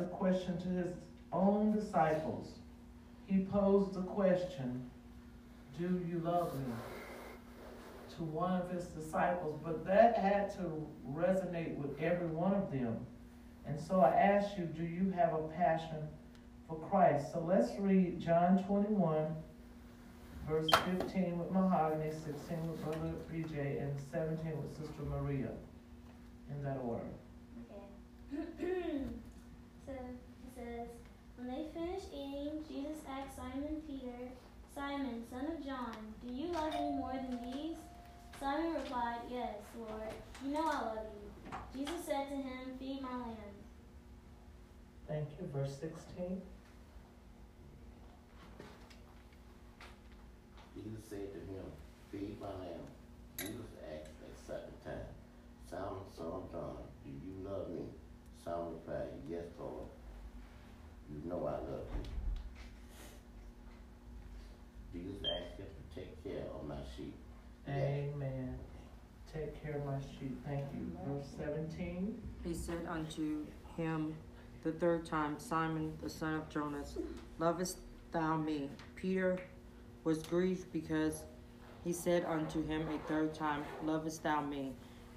a question to his own disciples. He posed the question, Do you love me? to one of his disciples, but that had to resonate with every one of them. And so I ask you, do you have a passion for Christ? So let's read John 21, verse 15 with Mahogany, 16 with Brother BJ, and 17 with Sister Maria. In that order. Okay. so it says, When they finished eating, Jesus asked Simon Peter, Simon, son of John, do you love me more than these? Simon replied, Yes, Lord, you know I love you. Jesus said to him, Feed my lambs. Thank you. Verse 16. Jesus said to him, Feed my lambs. Jesus asked a second time, Simon, son of John, do you love me? Simon replied, Yes, Lord. You know I love you. Jesus asked him to take care of my sheep. Amen. Take care of my sheep. Thank you. Verse 17. He said unto him the third time, Simon the son of Jonas, lovest thou me? Peter was grieved because he said unto him a third time, Lovest thou me?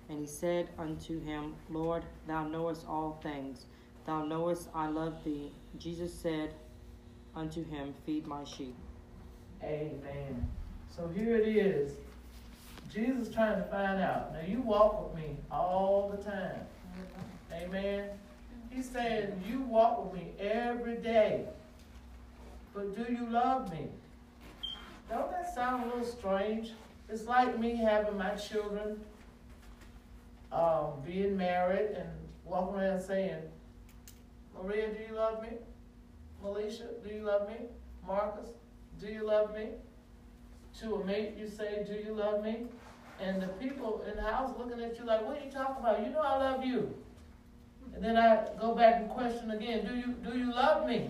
And he said unto him, Lord, thou knowest all things. Thou knowest I love thee. Jesus said unto him, Feed my sheep. Amen. So here it is. Jesus trying to find out. Now you walk with me all the time. Amen. He's saying you walk with me every day. But do you love me? Don't that sound a little strange? It's like me having my children um, being married and walking around saying, Maria, do you love me? Melisha, do you love me? Marcus, do you love me? To a mate, you say, Do you love me? And the people in the house looking at you like, What are you talking about? You know I love you. And then I go back and question again, Do you do you love me?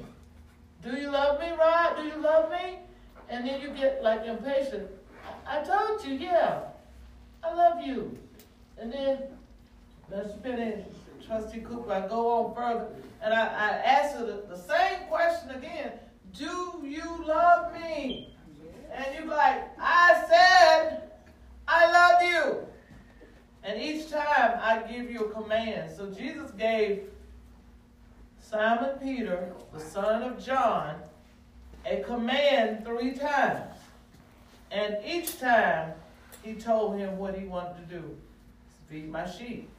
Do you love me, Rod? Do you love me? And then you get like impatient. I, I told you, yeah. I love you. And then let's finish. Trustee Cooper, I go on further. And I, I ask her the, the same question again. Do you love me? And you're like, I said, I love you. And each time I give you a command. So Jesus gave Simon Peter, the son of John, a command three times. And each time he told him what he wanted to do feed my sheep,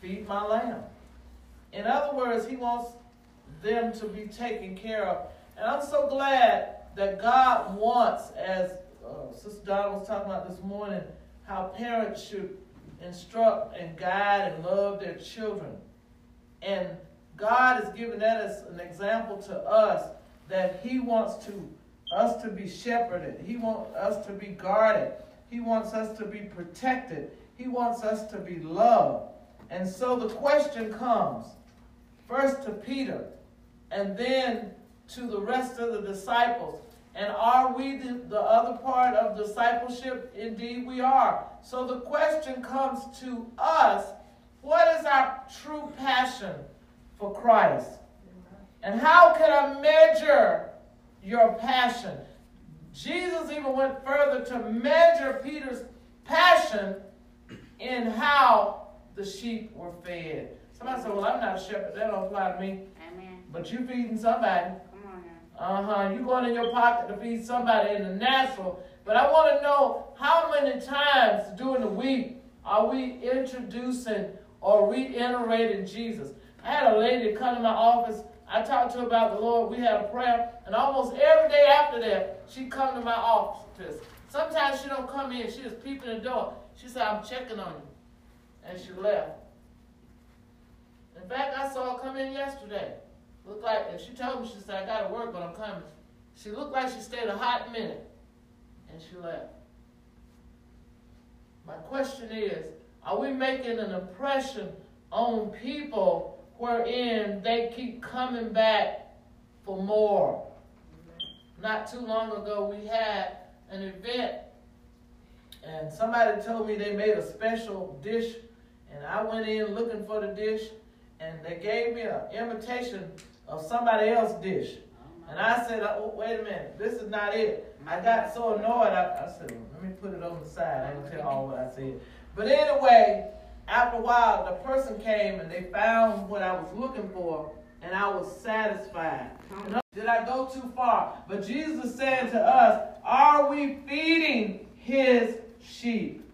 feed my lamb. In other words, he wants them to be taken care of. And I'm so glad that God wants, as uh, Sister Donna was talking about this morning, how parents should instruct and guide and love their children. And God has given that as an example to us that He wants to us to be shepherded. He wants us to be guarded. He wants us to be protected. He wants us to be loved. And so the question comes first to Peter and then to the rest of the disciples. And are we the, the other part of discipleship? Indeed, we are. So the question comes to us what is our true passion for Christ? And how can I measure your passion? Jesus even went further to measure Peter's passion in how the sheep were fed. Somebody said, Well, I'm not a shepherd. That don't apply to me. Amen. But you're feeding somebody. Uh-huh. You going in your pocket to feed somebody in the natural. But I want to know how many times during the week are we introducing or reiterating Jesus? I had a lady come to my office. I talked to her about the Lord. We had a prayer. And almost every day after that, she come to my office. Sometimes she don't come in. She just peeping the door. She said, I'm checking on you. And she left. In fact, I saw her come in yesterday. Looked like, and she told me, she said, I gotta work, but I'm coming. She looked like she stayed a hot minute. And she left. My question is, are we making an impression on people wherein they keep coming back for more? Not too long ago, we had an event, and somebody told me they made a special dish, and I went in looking for the dish, and they gave me an imitation of somebody else's dish. And I said, oh, wait a minute, this is not it. I got so annoyed, I, I said, let me put it on the side. I didn't tell all what I said. But anyway, after a while, the person came and they found what I was looking for, and I was satisfied. Did I go too far? But Jesus saying to us, are we feeding his sheep?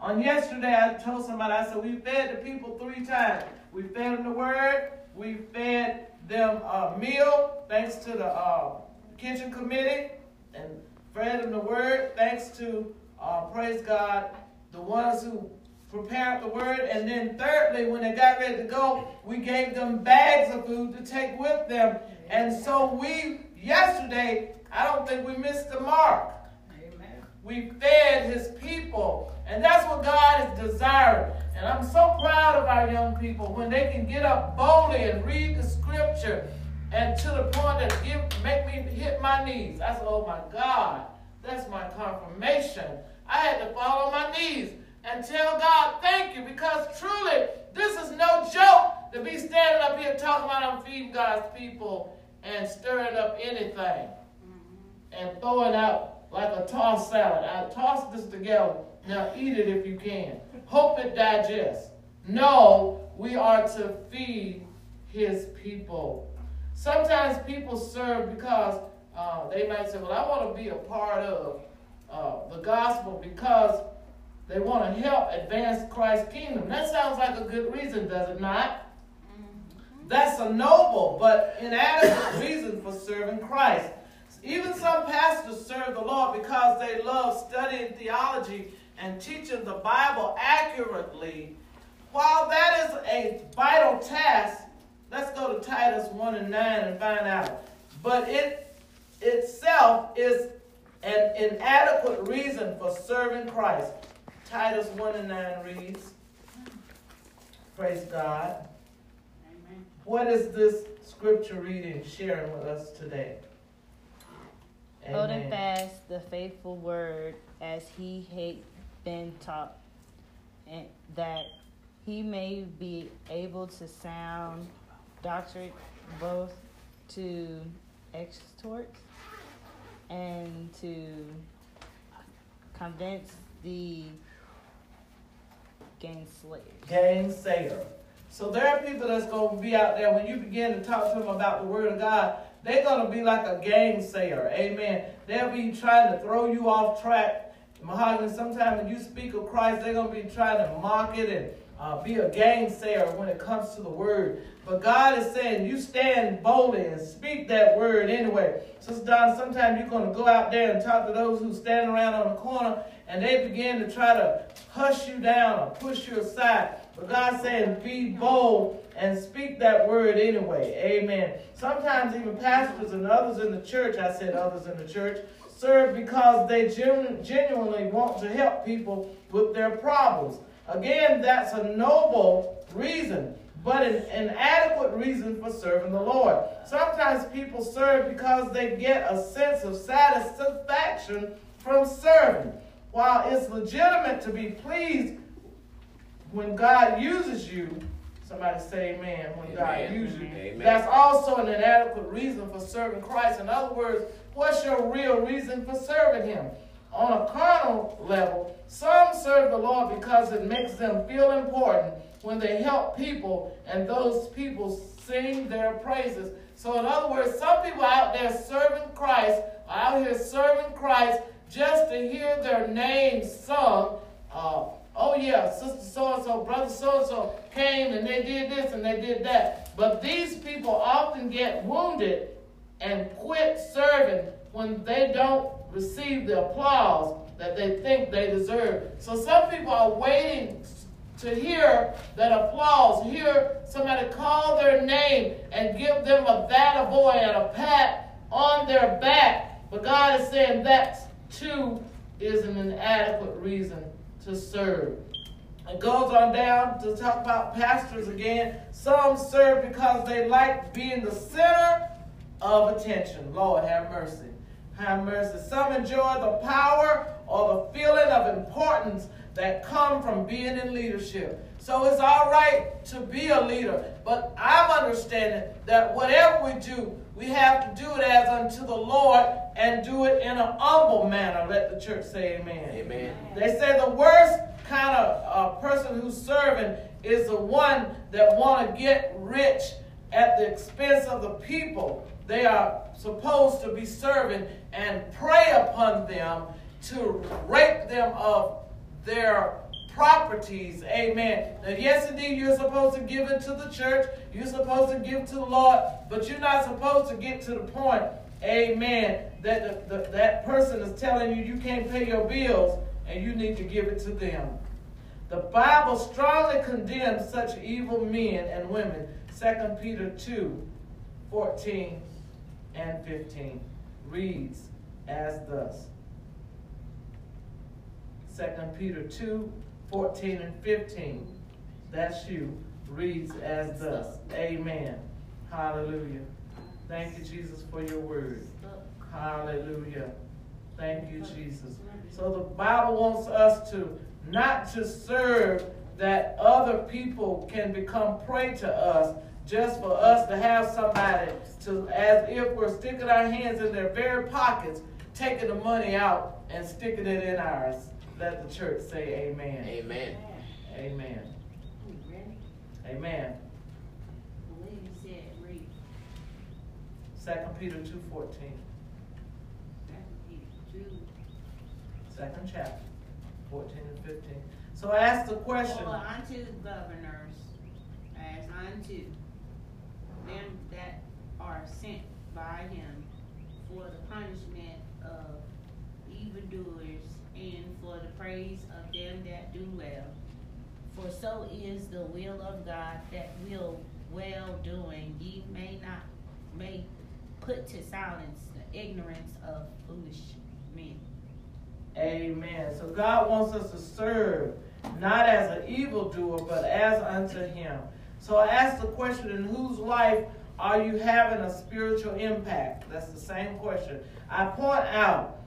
On yesterday, I told somebody, I said, we fed the people three times. We fed them the word, we fed them a meal, thanks to the uh, kitchen committee, and fed them the word, thanks to, uh, praise God, the ones who prepared the word. And then thirdly, when they got ready to go, we gave them bags of food to take with them. And so we, yesterday, I don't think we missed the mark. Amen. We fed his people. And that's what God is desiring. And I'm so proud of our young people when they can get up boldly and read the scripture and to the point that give, make me hit my knees. I said, oh my God, that's my confirmation. I had to fall on my knees and tell God thank you because truly this is no joke to be standing up here talking about I'm feeding God's people and stirring up anything and throwing out like a tossed salad. I toss this together. Now eat it if you can. Hope it digests. No, we are to feed his people. Sometimes people serve because uh, they might say, well, I want to be a part of uh, the gospel because they want to help advance Christ's kingdom. That sounds like a good reason, does it not? Mm-hmm. That's a noble but inadequate reason for serving Christ. Even some pastors serve the Lord because they love studying theology and teaching the Bible accurately. While that is a vital task, let's go to Titus 1 and 9 and find out. But it itself is an inadequate reason for serving Christ. Titus 1 and 9 reads, Praise God. Amen. What is this scripture reading sharing with us today? Amen. Holding fast the faithful word as he had been taught, and that he may be able to sound doctrine both to extort and to convince the gainslayer. Gainsayer. So there are people that's going to be out there when you begin to talk to them about the Word of God, they're going to be like a gainsayer. Amen. They'll be trying to throw you off track. Mahogany, sometimes when you speak of Christ, they're going to be trying to mock it and uh, be a gainsayer when it comes to the word. But God is saying you stand boldly and speak that word anyway. Sister Don, sometimes you're going to go out there and talk to those who stand around on the corner and they begin to try to hush you down or push you aside. But God's saying be bold and speak that word anyway. Amen. Sometimes even pastors and others in the church, I said others in the church, serve because they genu- genuinely want to help people with their problems. Again, that's a noble reason, but an, an adequate reason for serving the Lord. Sometimes people serve because they get a sense of satisfaction from serving. While it's legitimate to be pleased when God uses you, somebody say amen, when amen. God uses you, amen. that's also an inadequate reason for serving Christ. In other words, what's your real reason for serving Him? On a carnal level, some serve the Lord because it makes them feel important when they help people and those people sing their praises. So, in other words, some people out there serving Christ out here serving Christ just to hear their names sung. Uh, oh, yeah, sister so and so, brother so and so came and they did this and they did that. But these people often get wounded and quit serving when they don't receive the applause that they think they deserve. So some people are waiting to hear that applause, hear somebody call their name and give them a that a boy and a pat on their back. But God is saying that too is an inadequate reason to serve. It goes on down to talk about pastors again. Some serve because they like being the center of attention. Lord, have mercy. Have mercy. Some enjoy the power or the feeling of importance that come from being in leadership. So it's all right to be a leader. But I'm understanding that whatever we do, we have to do it as unto the Lord and do it in an humble manner. Let the church say amen. Amen. They say the worst kind of uh, person who's serving is the one that want to get rich at the expense of the people they are supposed to be serving and prey upon them to rape them of their properties. Amen. Now, yes, indeed, you're supposed to give it to the church. You're supposed to give to the Lord, but you're not supposed to get to the point, amen, that the, the, that person is telling you you can't pay your bills and you need to give it to them. The Bible strongly condemns such evil men and women. 2 Peter 2 14 and 15 reads as thus. 2 Peter 2 14 and 15. That's you. Reads as thus. Amen. Hallelujah. Thank you, Jesus, for your word. Hallelujah. Thank you, Jesus. So the Bible wants us to not to serve that other people can become prey to us, just for us to have somebody to, as if we're sticking our hands in their very pockets, taking the money out and sticking it in ours. Let the church say amen. Amen. Amen. Amen. Second Peter two fourteen. Second chapter, fourteen and fifteen. So I ask the question. For unto the governors as unto them that are sent by him for the punishment of evildoers and for the praise of them that do well. For so is the will of God that will well doing ye may not may put to silence the ignorance of foolish men. Amen. So God wants us to serve not as an evildoer, but as unto him. So I ask the question in whose life are you having a spiritual impact? That's the same question. I point out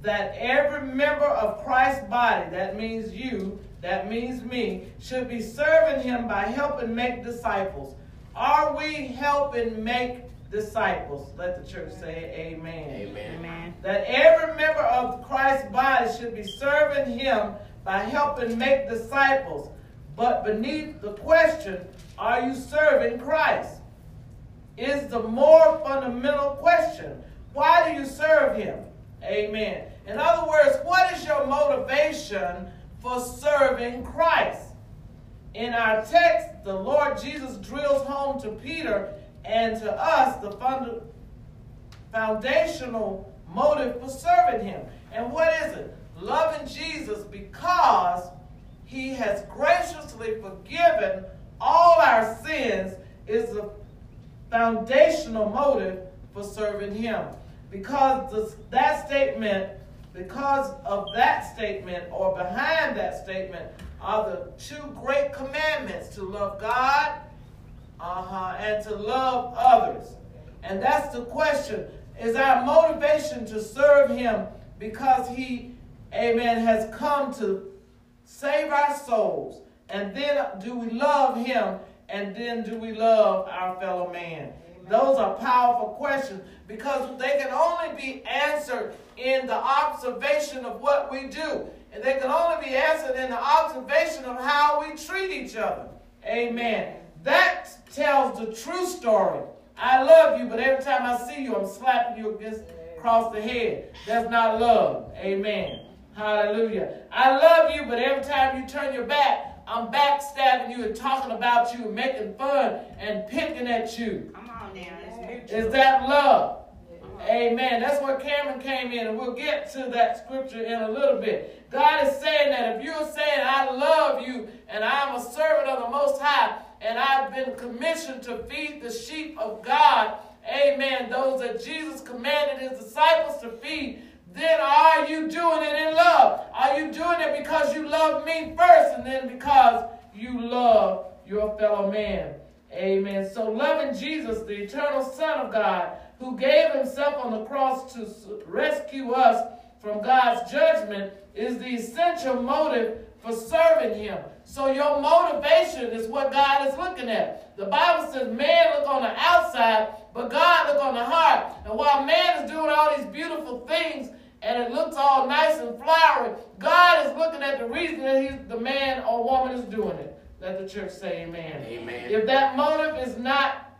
that every member of Christ's body, that means you, that means me, should be serving him by helping make disciples. Are we helping make disciples? Let the church say amen. Amen. Amen. That every member of Christ's body should be serving him by helping make disciples. But beneath the question, are you serving Christ? Is the more fundamental question. Why do you serve him? Amen. In other words, what is your motivation for serving Christ? In our text, the Lord Jesus drills home to Peter and to us the fund- foundational motive for serving him. And what is it? Loving Jesus because he has graciously forgiven all our sins is the foundational motive for serving him. Because that statement, because of that statement or behind that statement are the two great commandments to love God uh-huh, and to love others. And that's the question. Is our motivation to serve him because he, amen, has come to save our souls? And then do we love him? And then do we love our fellow man? Those are powerful questions because they can only be answered in the observation of what we do. And they can only be answered in the observation of how we treat each other. Amen. That tells the true story. I love you, but every time I see you, I'm slapping you against across the head. That's not love. Amen. Hallelujah. I love you, but every time you turn your back, I'm backstabbing you and talking about you and making fun and picking at you. Come on now. Is that love? Uh-huh. Amen. That's where Cameron came in, and we'll get to that scripture in a little bit. God is saying that if you're saying, I love you, and I'm a servant of the Most High, and I've been commissioned to feed the sheep of God, amen, those that Jesus commanded his disciples to feed, then are you doing it in love? Are you doing it because you love me first, and then because you love your fellow man? Amen. So loving Jesus, the eternal Son of God, who gave himself on the cross to rescue us from God's judgment, is the essential motive for serving him. So your motivation is what God is looking at. The Bible says man look on the outside, but God look on the heart. And while man is doing all these beautiful things and it looks all nice and flowery, God is looking at the reason that he's, the man or woman is doing it. Let the church say amen. Amen. If that motive is not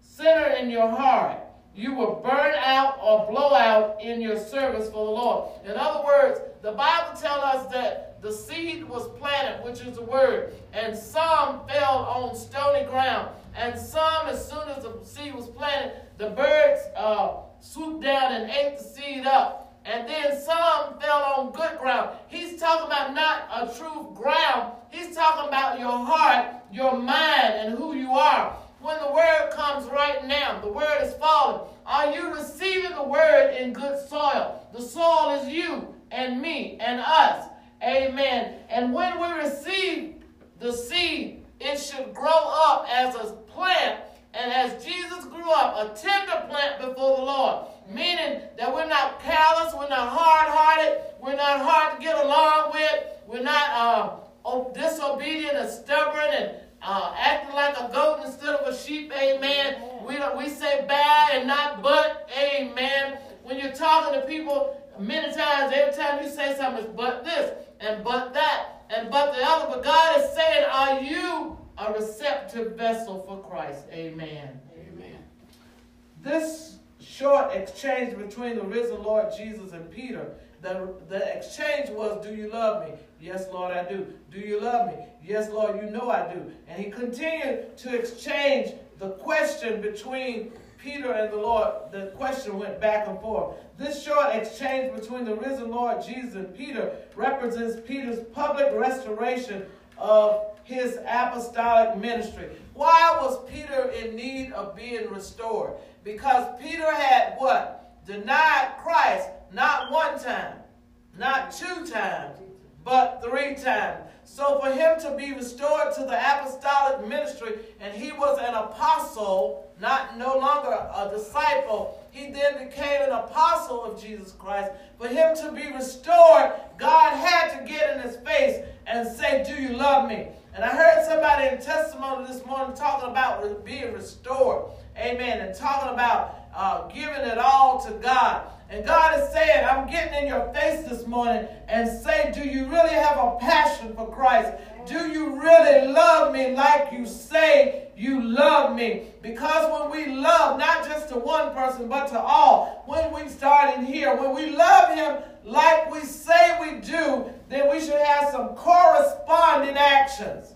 centered in your heart, you will burn out or blow out in your service for the Lord. In other words, the Bible tells us that the seed was planted, which is the word, and some fell on stony ground, and some, as soon as the seed was planted, the birds uh, swooped down and ate the seed up. And then some fell on good ground. He's talking about not a true ground. He's talking about your heart, your mind, and who you are when the word comes right now, the word is falling. Are you receiving the word in good soil? The soil is you and me and us. Amen. And when we receive the seed, it should grow up as a plant. And as Jesus grew up, a tender plant before the Lord. Meaning that we're not callous, we're not hard hearted, we're not hard to get along with, we're not uh, disobedient and stubborn and uh, acting like a goat instead of a sheep, amen. We, we say bad and not but, amen. When you're talking to people, many times, every time you say something, it's but this and but that and but the other. But God is saying, are you a receptive vessel for Christ? Amen. Amen. This short exchange between the risen Lord Jesus and Peter, the, the exchange was, Do you love me? Yes, Lord, I do. Do you love me? Yes, Lord, you know I do. And he continued to exchange the question between Peter and the Lord. The question went back and forth. This short exchange between the risen Lord Jesus and Peter represents Peter's public restoration of his apostolic ministry. Why was Peter in need of being restored? Because Peter had what? Denied Christ not one time, not two times, but three times. So for him to be restored to the apostolic ministry, and he was an apostle, not no longer a disciple, he then became an apostle of Jesus Christ. For him to be restored, God had to get in his face and say, Do you love me? And I heard somebody in testimony this morning talking about being restored. Amen. And talking about uh, giving it all to God. And God is saying, I'm getting in your face this morning and say, Do you really have a passion for Christ? Do you really love me like you say you love me? Because when we love, not just to one person, but to all, when we start in here, when we love Him like we say we do, then we should have some corresponding actions.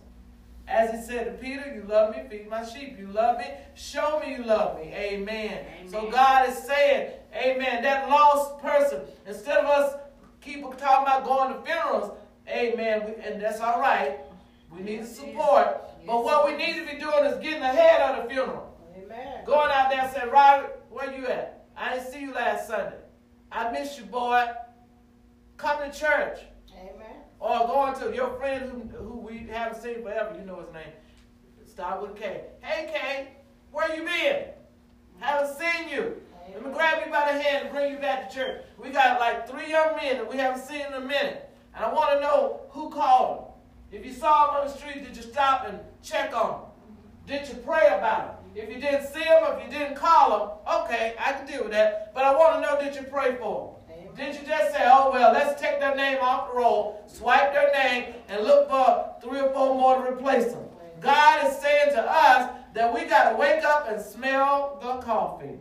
As he said to Peter, you love me, feed my sheep. You love me, show me you love me. Amen. Amen. So God is saying, Amen, that lost person, instead of us keep talking about going to funerals, Amen, we, and that's all right. We need support. But what we need to be doing is getting ahead of the funeral. Amen. Going out there and saying, Robert, where you at? I didn't see you last Sunday. I miss you, boy. Come to church. Amen. Or going to your friend who, who we haven't seen forever, you know his name. Start with K. Hey, K, where you been? Haven't seen you. Let me grab you by the hand and bring you back to church. We got like three young men that we haven't seen in a minute. And I want to know who called them. If you saw them on the street, did you stop and check on them? Did you pray about them? If you didn't see them, if you didn't call them, okay, I can deal with that. But I want to know, did you pray for them? Did you just say, oh, well, let's take their name off the roll, swipe their name, and look for three or four more to replace them? God is saying to us that we got to wake up and smell the coffee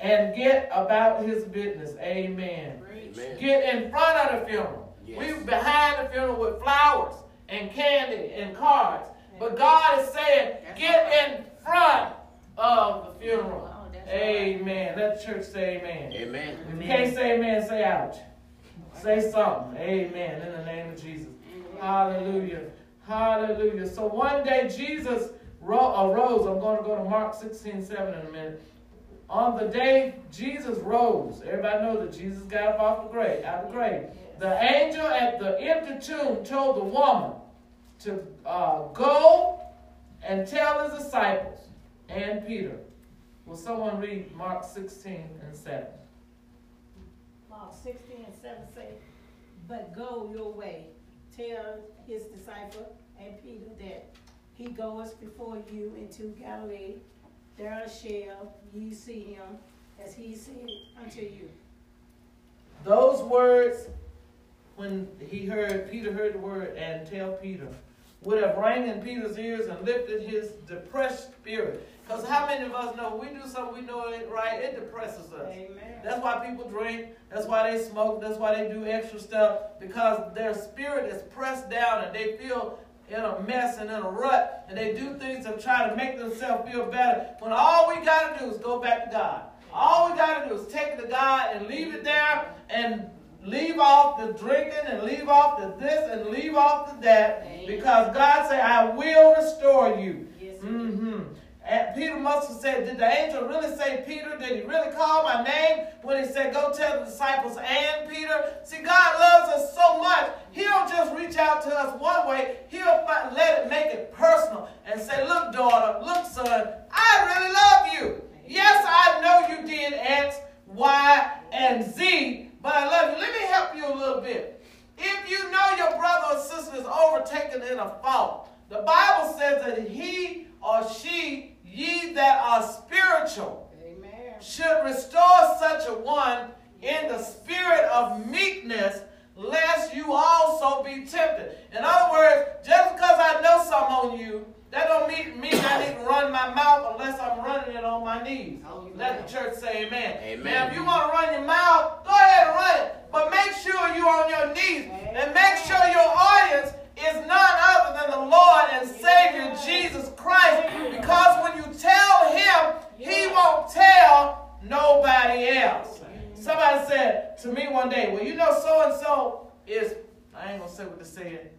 and get about his business. Amen. Amen. Get in front of the funeral. Yes. We behind the funeral with flowers and candy and cards. But God is saying, get in front of the funeral. Oh, amen. Let the church say amen. Amen. If you can't say amen, say ouch. Say something. Amen. In the name of Jesus. Hallelujah. Hallelujah. So one day Jesus arose. I'm going to go to Mark 16, 7 in a minute. On the day Jesus rose, everybody knows that Jesus got up off the grave, out of the grave. The angel at the empty tomb told the woman to uh, go and tell his disciples and Peter. Will someone read Mark 16 and 7? Mark 16 and 7 say, But go your way, tell his disciple and Peter that he goes before you into Galilee. There shall ye see him as he said unto you. Those words, when he heard, Peter heard the word, and tell Peter, would have rang in Peter's ears and lifted his depressed spirit. Because how many of us know we do something we know it right, it depresses us. Amen. That's why people drink. That's why they smoke. That's why they do extra stuff because their spirit is pressed down and they feel in a mess and in a rut and they do things to try to make themselves feel better. When all we got to do is go back to God. All we got to do is take it to God and leave it there and leave off the drinking and leave off the this and leave off the that because God said, I will restore you. Yes, Mm-hmm. And Peter must have said, Did the angel really say Peter? Did he really call my name when he said, Go tell the disciples and Peter? See, God loves us so much, He don't just reach out to us one way, He'll let it make it personal and say, Look, daughter, look, son, I really love you. Yes, I know you did X, Y, and Z, but I love you. Let me help you a little bit. If you know your brother or sister is overtaken in a fault, the Bible says that he or she, ye that are spiritual, Amen. should restore such a one in the spirit of meekness, lest you also be tempted. In other words, just because I know something on you, that don't mean, mean I need to run my mouth unless I'm running it on my knees. Let the church say amen. Amen. Now, if you want to run your mouth, go ahead and run it. But make sure you're on your knees. And make sure your audience is none other than the Lord and Savior Jesus Christ. Because when you tell him, he won't tell nobody else. Somebody said to me one day, well, you know so and so is, I ain't going to say what they said.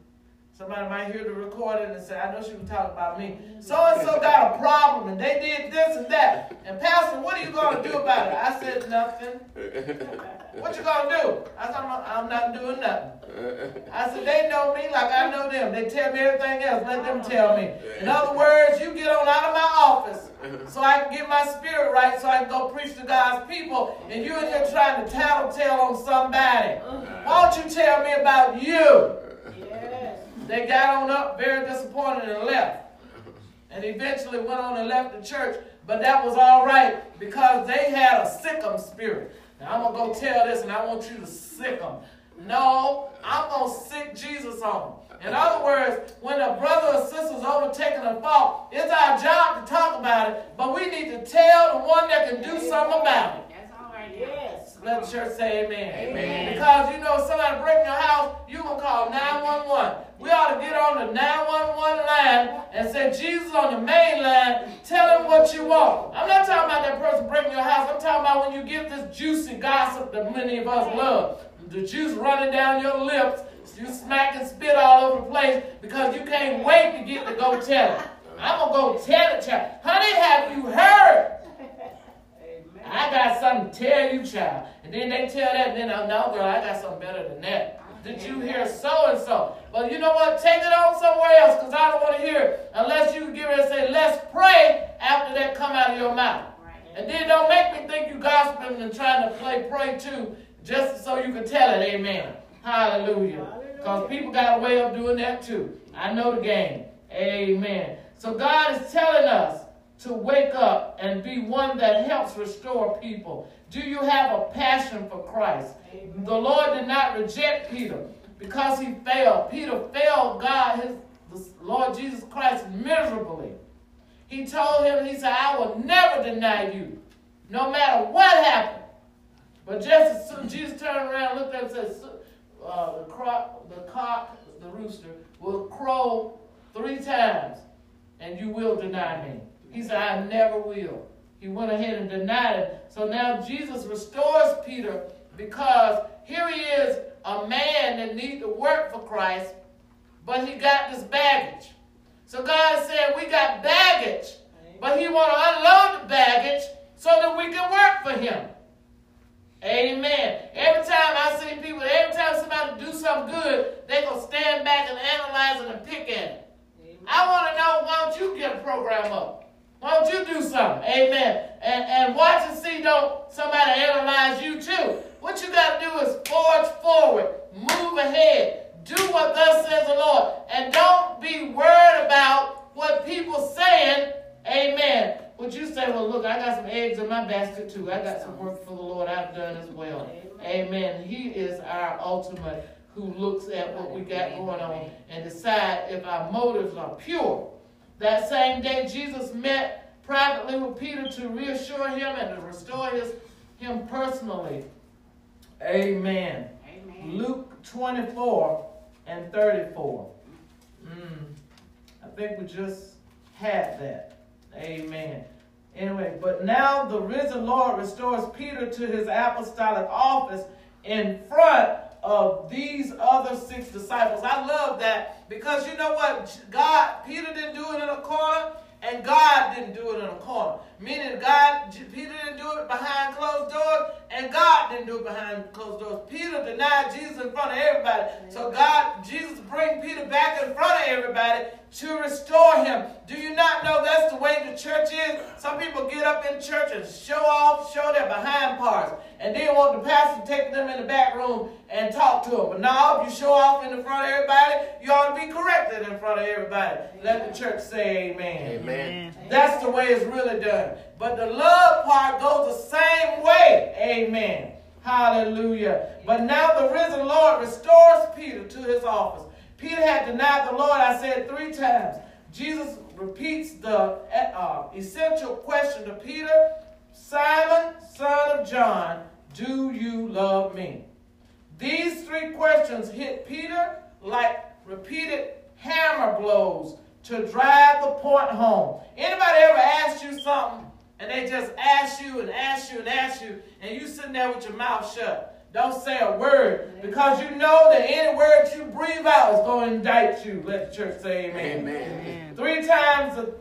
Somebody might hear the recording and say, I know she was talking about me. So and so got a problem and they did this and that. And Pastor, what are you going to do about it? I said, nothing. What you going to do? I said, I'm, I'm not doing nothing. I said, they know me like I know them. They tell me everything else. Let them tell me. In other words, you get on out of my office so I can get my spirit right so I can go preach to God's people. And you in here trying to tattletale on somebody. Why don't you tell me about you? Yes. They got on up very disappointed and left. And eventually went on and left the church. But that was all right because they had a sick 'em spirit. Now I'm going to go tell this and I want you to sick them. No, I'm going to sick Jesus on them. In other words, when a brother or sister's overtaken a fault, it's our job to talk about it, but we need to tell the one that can do something about it. That's all right. Yes. Let the church say amen. Amen. Because you know somebody break your house, you gonna call 911. We ought to get on the 911 line and say, Jesus on the main line, tell him what you want. I'm not talking about that person breaking your house. I'm talking about when you get this juicy gossip that many of us love. The juice running down your lips, you smack and spit all over the place because you can't wait to get to go tell it. I'm gonna go tell it, child. Honey, have you heard? I got something to tell you, child. And then they tell that, and then I know, girl, I got something better than that. Did you hear so and so? But you know what? Take it on somewhere else, because I don't want to hear it unless you give it and say, let's pray after that come out of your mouth. And then don't make me think you gossiping and trying to play pray too, just so you can tell it, amen. Hallelujah. Because people got a way of doing that too. I know the game. Amen. So God is telling us to wake up and be one that helps restore people. Do you have a passion for Christ? The Lord did not reject Peter because he failed. Peter failed God, his the Lord Jesus Christ, miserably. He told him, he said, I will never deny you, no matter what happened. But just as soon Jesus turned around, looked at him and said, uh, the, croc, the cock, the rooster, will crow three times, and you will deny me. He said, I never will. He went ahead and denied it. So now Jesus restores Peter because here he is, a man that needs to work for Christ, but he got this baggage. So God said, we got baggage, but he want to unload the baggage so that we can work for him. Amen. Every time I see people, every time somebody do something good, they gonna stand back and analyze it and pick at it. I want to know, why don't you get a program up? Why don't you do something? Amen. And, and watch and see, don't somebody analyze you too. What you got to do is forge forward, move ahead, Do what thus says the Lord. And don't be worried about what people saying. Amen. Would you say, well, look, I got some eggs in my basket too. I got some work for the Lord I've done as well. Amen. He is our ultimate who looks at what we got going on and decide if our motives are pure. That same day, Jesus met privately with Peter to reassure him and to restore his, him personally. Amen. Amen. Luke 24 and 34. Mm, I think we just had that. Amen. Anyway, but now the risen Lord restores Peter to his apostolic office in front of these other six disciples. I love that because you know what? God, Peter didn't do it in a corner. And God didn't do it in a corner. Meaning God, Peter didn't do it behind closed doors, and God didn't do it behind closed doors. Peter denied Jesus in front of everybody. So God, Jesus bring Peter back in front of everybody to restore him. Do you not know that's the way the church is? Some people get up in church and show off, show their behind parts, and then want the pastor to take them in the back room and talk to them. But now, if you show off in the front of everybody, you ought to be corrected in front of everybody. Let the church say amen. Amen. That's the way it's really done. But the love part goes the same way. Amen. Hallelujah. But now the risen Lord restores Peter to his office. Peter had denied the Lord, I said three times. Jesus repeats the uh, essential question to Peter Simon, son of John, do you love me? These three questions hit Peter like repeated hammer blows to drive the point home. Anybody ever asked you something and they just ask you and ask you and ask you and you sitting there with your mouth shut? Don't say a word because you know that any word you breathe out is going to indict you. Let the church say amen. Amen. Three times, uh,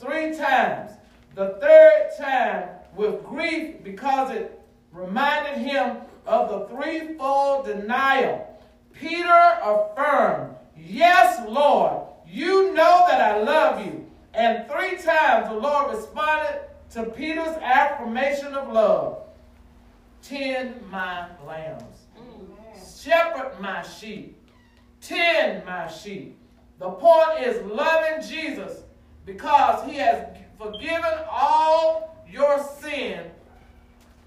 three times. The third time with grief because it reminded him of the threefold denial. Peter affirmed, Yes, Lord, you know that I love you. And three times the Lord responded to Peter's affirmation of love Tend my lambs, shepherd my sheep, tend my sheep. The point is loving Jesus because he has forgiven all your sin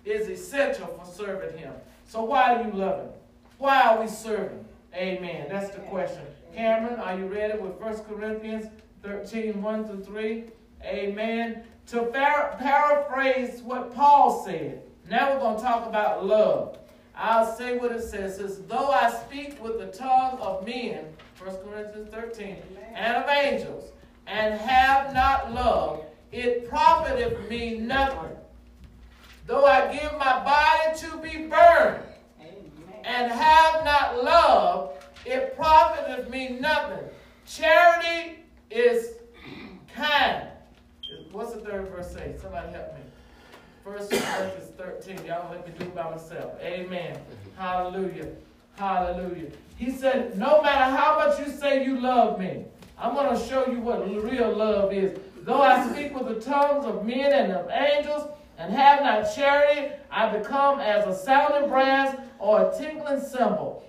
is essential for serving him. So why do you love him? Why are we serving? Amen. That's the question. Cameron, are you ready with 1 Corinthians 13, 1 through 3? Amen. To par- paraphrase what Paul said, now we're going to talk about love. I'll say what it says. It says, Though I speak with the tongue of men, 1 Corinthians 13, and of angels, and have not love, it profiteth me nothing. Though I give my body to be burned, and have not love, it profiteth me nothing. Charity is kind. What's the third verse say? Somebody help me. First Corinthians 13. Y'all let me do it by myself. Amen. Hallelujah. Hallelujah. He said, no matter how much you say you love me, I'm going to show you what real love is. Though I speak with the tongues of men and of angels and have not charity, I become as a sounding brass or a tinkling cymbal.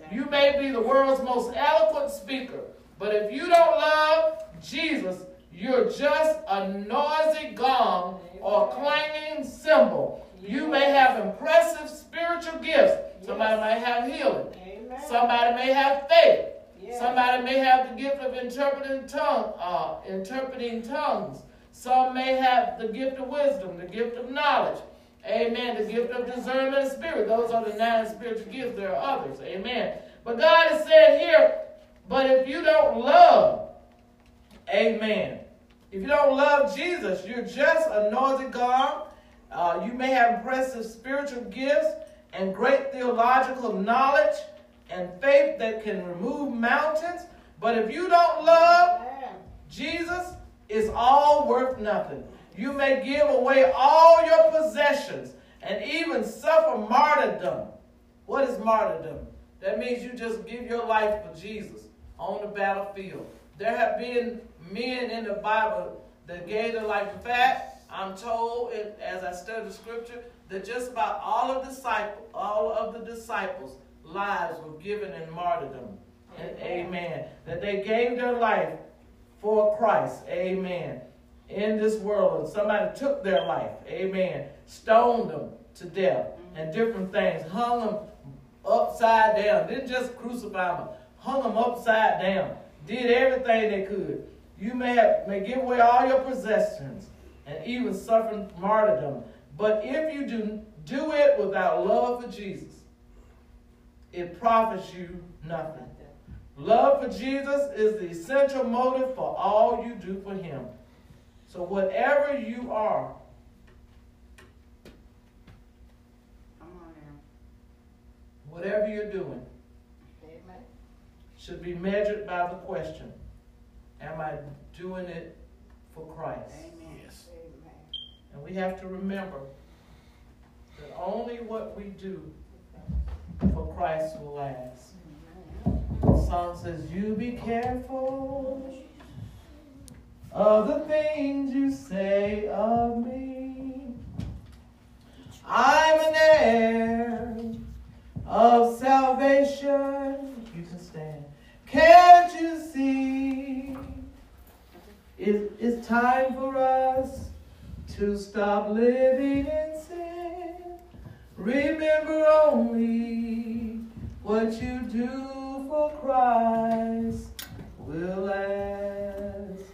You may be the world's most eloquent speaker, but if you don't love Jesus, you're just a noisy gong or clanging cymbal. You may have impressive spiritual gifts. Somebody might have healing. Somebody may have faith. Somebody may have the gift of interpreting tongue, uh, interpreting tongues. Some may have the gift of wisdom, the gift of knowledge. Amen. The gift of discernment of spirit. Those are the nine spiritual gifts. There are others. Amen. But God has said here, but if you don't love, amen. If you don't love Jesus, you're just a noisy gong. Uh, you may have impressive spiritual gifts and great theological knowledge and faith that can remove mountains, But if you don't love Jesus, it's all worth nothing. You may give away all your possessions and even suffer martyrdom. What is martyrdom? That means you just give your life for Jesus on the battlefield. There have been men in the Bible that gave their life. In fact, I'm told, as I study the scripture, that just about all of the disciples, all of the disciples' lives were given in martyrdom. Amen. That they gave their life for Christ. Amen. In this world, and somebody took their life. Amen. Stoned them to death mm-hmm. and different things. Hung them upside down. Didn't just crucify them. Hung them upside down. Did everything they could. You may have may give away all your possessions and even suffer martyrdom. But if you do do it without love for Jesus, it profits you nothing. Love for Jesus is the essential motive for all you do for him. So whatever you are, Come on now. whatever you're doing, Amen. should be measured by the question, am I doing it for Christ? Amen. Yes. Amen. And we have to remember that only what we do for Christ will last. The song says, You be careful of the things you say of me. I'm an heir of salvation. You can stand. Can't you see? It, it's time for us to stop living in sin. Remember only what you do for Christ will last.